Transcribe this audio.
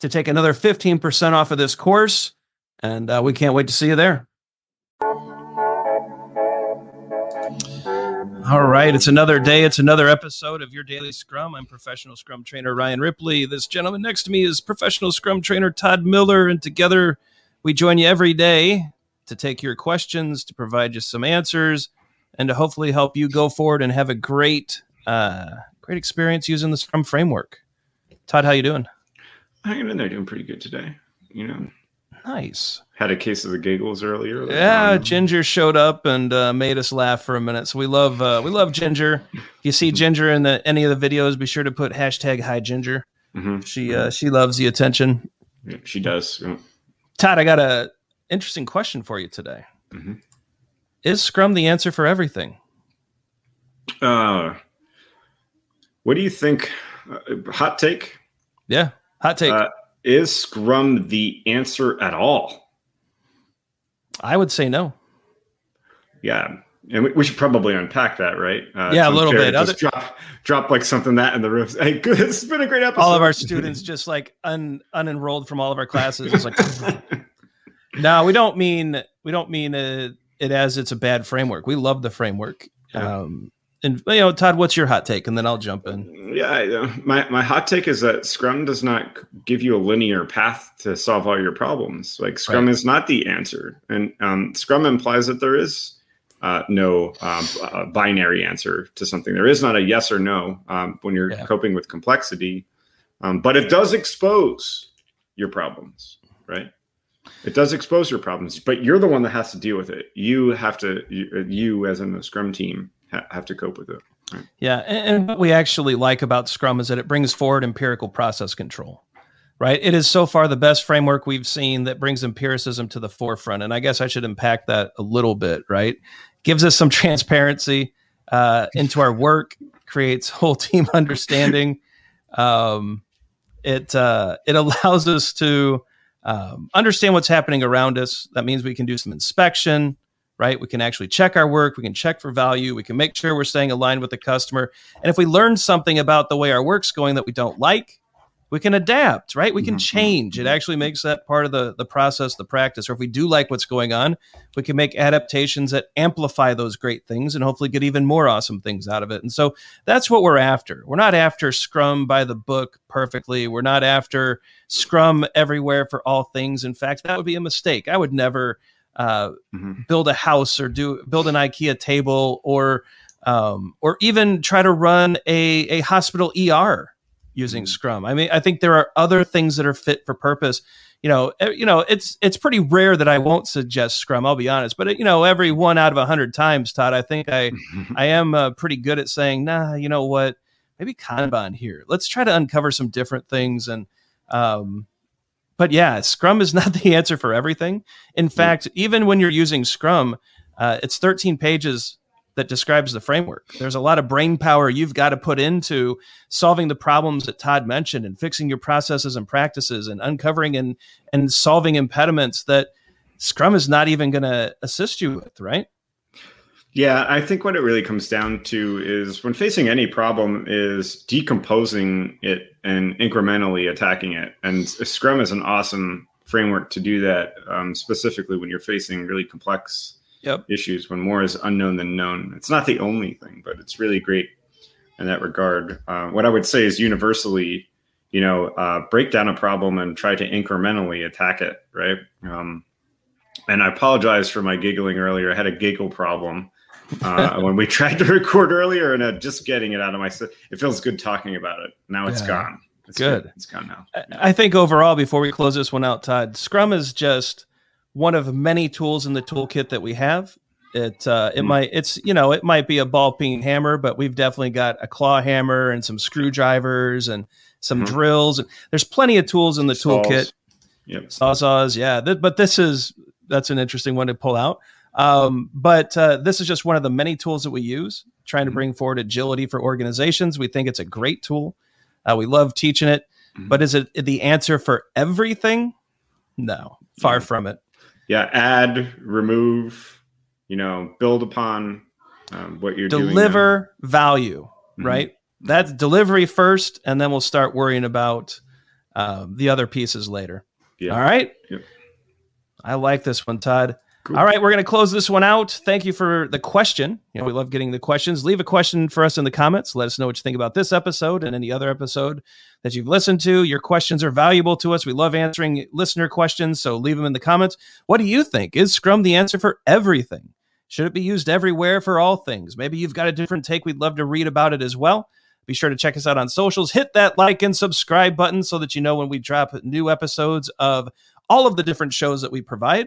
to take another 15% off of this course. And uh, we can't wait to see you there. All right, it's another day. It's another episode of your daily Scrum. I'm professional Scrum trainer Ryan Ripley. This gentleman next to me is professional Scrum trainer Todd Miller, and together we join you every day to take your questions, to provide you some answers, and to hopefully help you go forward and have a great, uh, great experience using the Scrum framework. Todd, how you doing? Hanging in there, doing pretty good today. You know, nice. Had a case of the giggles earlier. Yeah, Ginger showed up and uh, made us laugh for a minute. So we love uh, we love Ginger. If you see Ginger in the, any of the videos, be sure to put hashtag Hi Ginger. Mm-hmm. She uh, she loves the attention. Yeah, she does. Yeah. Todd, I got a interesting question for you today. Mm-hmm. Is Scrum the answer for everything? Uh, what do you think? Uh, hot take? Yeah. Hot take. Uh, is Scrum the answer at all? I would say no. Yeah. And we, we should probably unpack that, right? Uh, yeah, a little bit. Just Other- drop, drop like something that in the room. Hey, good. Has been a great episode. All of our students just like un unenrolled from all of our classes. It's like, no, we don't mean we don't mean it, it as it's a bad framework. We love the framework. Yeah. Um, and you know, Todd, what's your hot take? And then I'll jump in. Yeah, my my hot take is that Scrum does not give you a linear path to solve all your problems. Like Scrum right. is not the answer, and um, Scrum implies that there is uh, no um, binary answer to something. There is not a yes or no um, when you're yeah. coping with complexity, um, but it does expose your problems, right? It does expose your problems, but you're the one that has to deal with it. You have to, you, you as in the Scrum team, ha- have to cope with it. Right? Yeah, and, and what we actually like about Scrum is that it brings forward empirical process control. Right, it is so far the best framework we've seen that brings empiricism to the forefront, and I guess I should impact that a little bit. Right, gives us some transparency uh, into our work, creates whole team understanding. Um, it uh, it allows us to um, understand what's happening around us. That means we can do some inspection right? We can actually check our work, we can check for value, we can make sure we're staying aligned with the customer. And if we learn something about the way our work's going that we don't like, we can adapt, right? We can mm-hmm. change. It mm-hmm. actually makes that part of the, the process, the practice. Or if we do like what's going on, we can make adaptations that amplify those great things and hopefully get even more awesome things out of it. And so that's what we're after. We're not after Scrum by the book perfectly. We're not after Scrum everywhere for all things. In fact, that would be a mistake. I would never uh, mm-hmm. build a house or do build an IKEA table or um, or even try to run a, a hospital ER using mm-hmm. Scrum. I mean, I think there are other things that are fit for purpose. You know, you know, it's it's pretty rare that I won't suggest Scrum. I'll be honest, but you know, every one out of a hundred times, Todd, I think I I am uh, pretty good at saying, nah, you know what, maybe Kanban here. Let's try to uncover some different things and um, but yeah, Scrum is not the answer for everything. In fact, even when you're using Scrum, uh, it's 13 pages that describes the framework. There's a lot of brain power you've got to put into solving the problems that Todd mentioned and fixing your processes and practices and uncovering and and solving impediments that Scrum is not even going to assist you with, right? Yeah, I think what it really comes down to is when facing any problem is decomposing it and incrementally attacking it. And Scrum is an awesome framework to do that, um, specifically when you're facing really complex yep. issues, when more is unknown than known. It's not the only thing, but it's really great in that regard. Uh, what I would say is universally, you know, uh, break down a problem and try to incrementally attack it, right? Um, and I apologize for my giggling earlier. I had a giggle problem uh, when we tried to record earlier, and uh, just getting it out of my. It feels good talking about it. Now it's yeah. gone. It's good. good. It's gone now. I think overall, before we close this one out, Todd, Scrum is just one of many tools in the toolkit that we have. It uh, it mm. might it's you know it might be a ball peen hammer, but we've definitely got a claw hammer and some screwdrivers and some mm. drills. There's plenty of tools in the Saws. toolkit. Yep. Sawzalls, yeah. Th- but this is that's an interesting one to pull out. Um, but uh, this is just one of the many tools that we use, trying to mm-hmm. bring forward agility for organizations. We think it's a great tool. Uh, we love teaching it, mm-hmm. but is it the answer for everything? No, far from it. Yeah, add, remove, you know, build upon um, what you're doing. deliver value, mm-hmm. right? That's delivery first, and then we'll start worrying about uh, the other pieces later. Yeah. All right. Yep. I like this one, Todd. Cool. All right, we're going to close this one out. Thank you for the question. You know, we love getting the questions. Leave a question for us in the comments. Let us know what you think about this episode and any other episode that you've listened to. Your questions are valuable to us. We love answering listener questions, so leave them in the comments. What do you think? Is Scrum the answer for everything? Should it be used everywhere for all things? Maybe you've got a different take. We'd love to read about it as well. Be sure to check us out on socials. Hit that like and subscribe button so that you know when we drop new episodes of all of the different shows that we provide.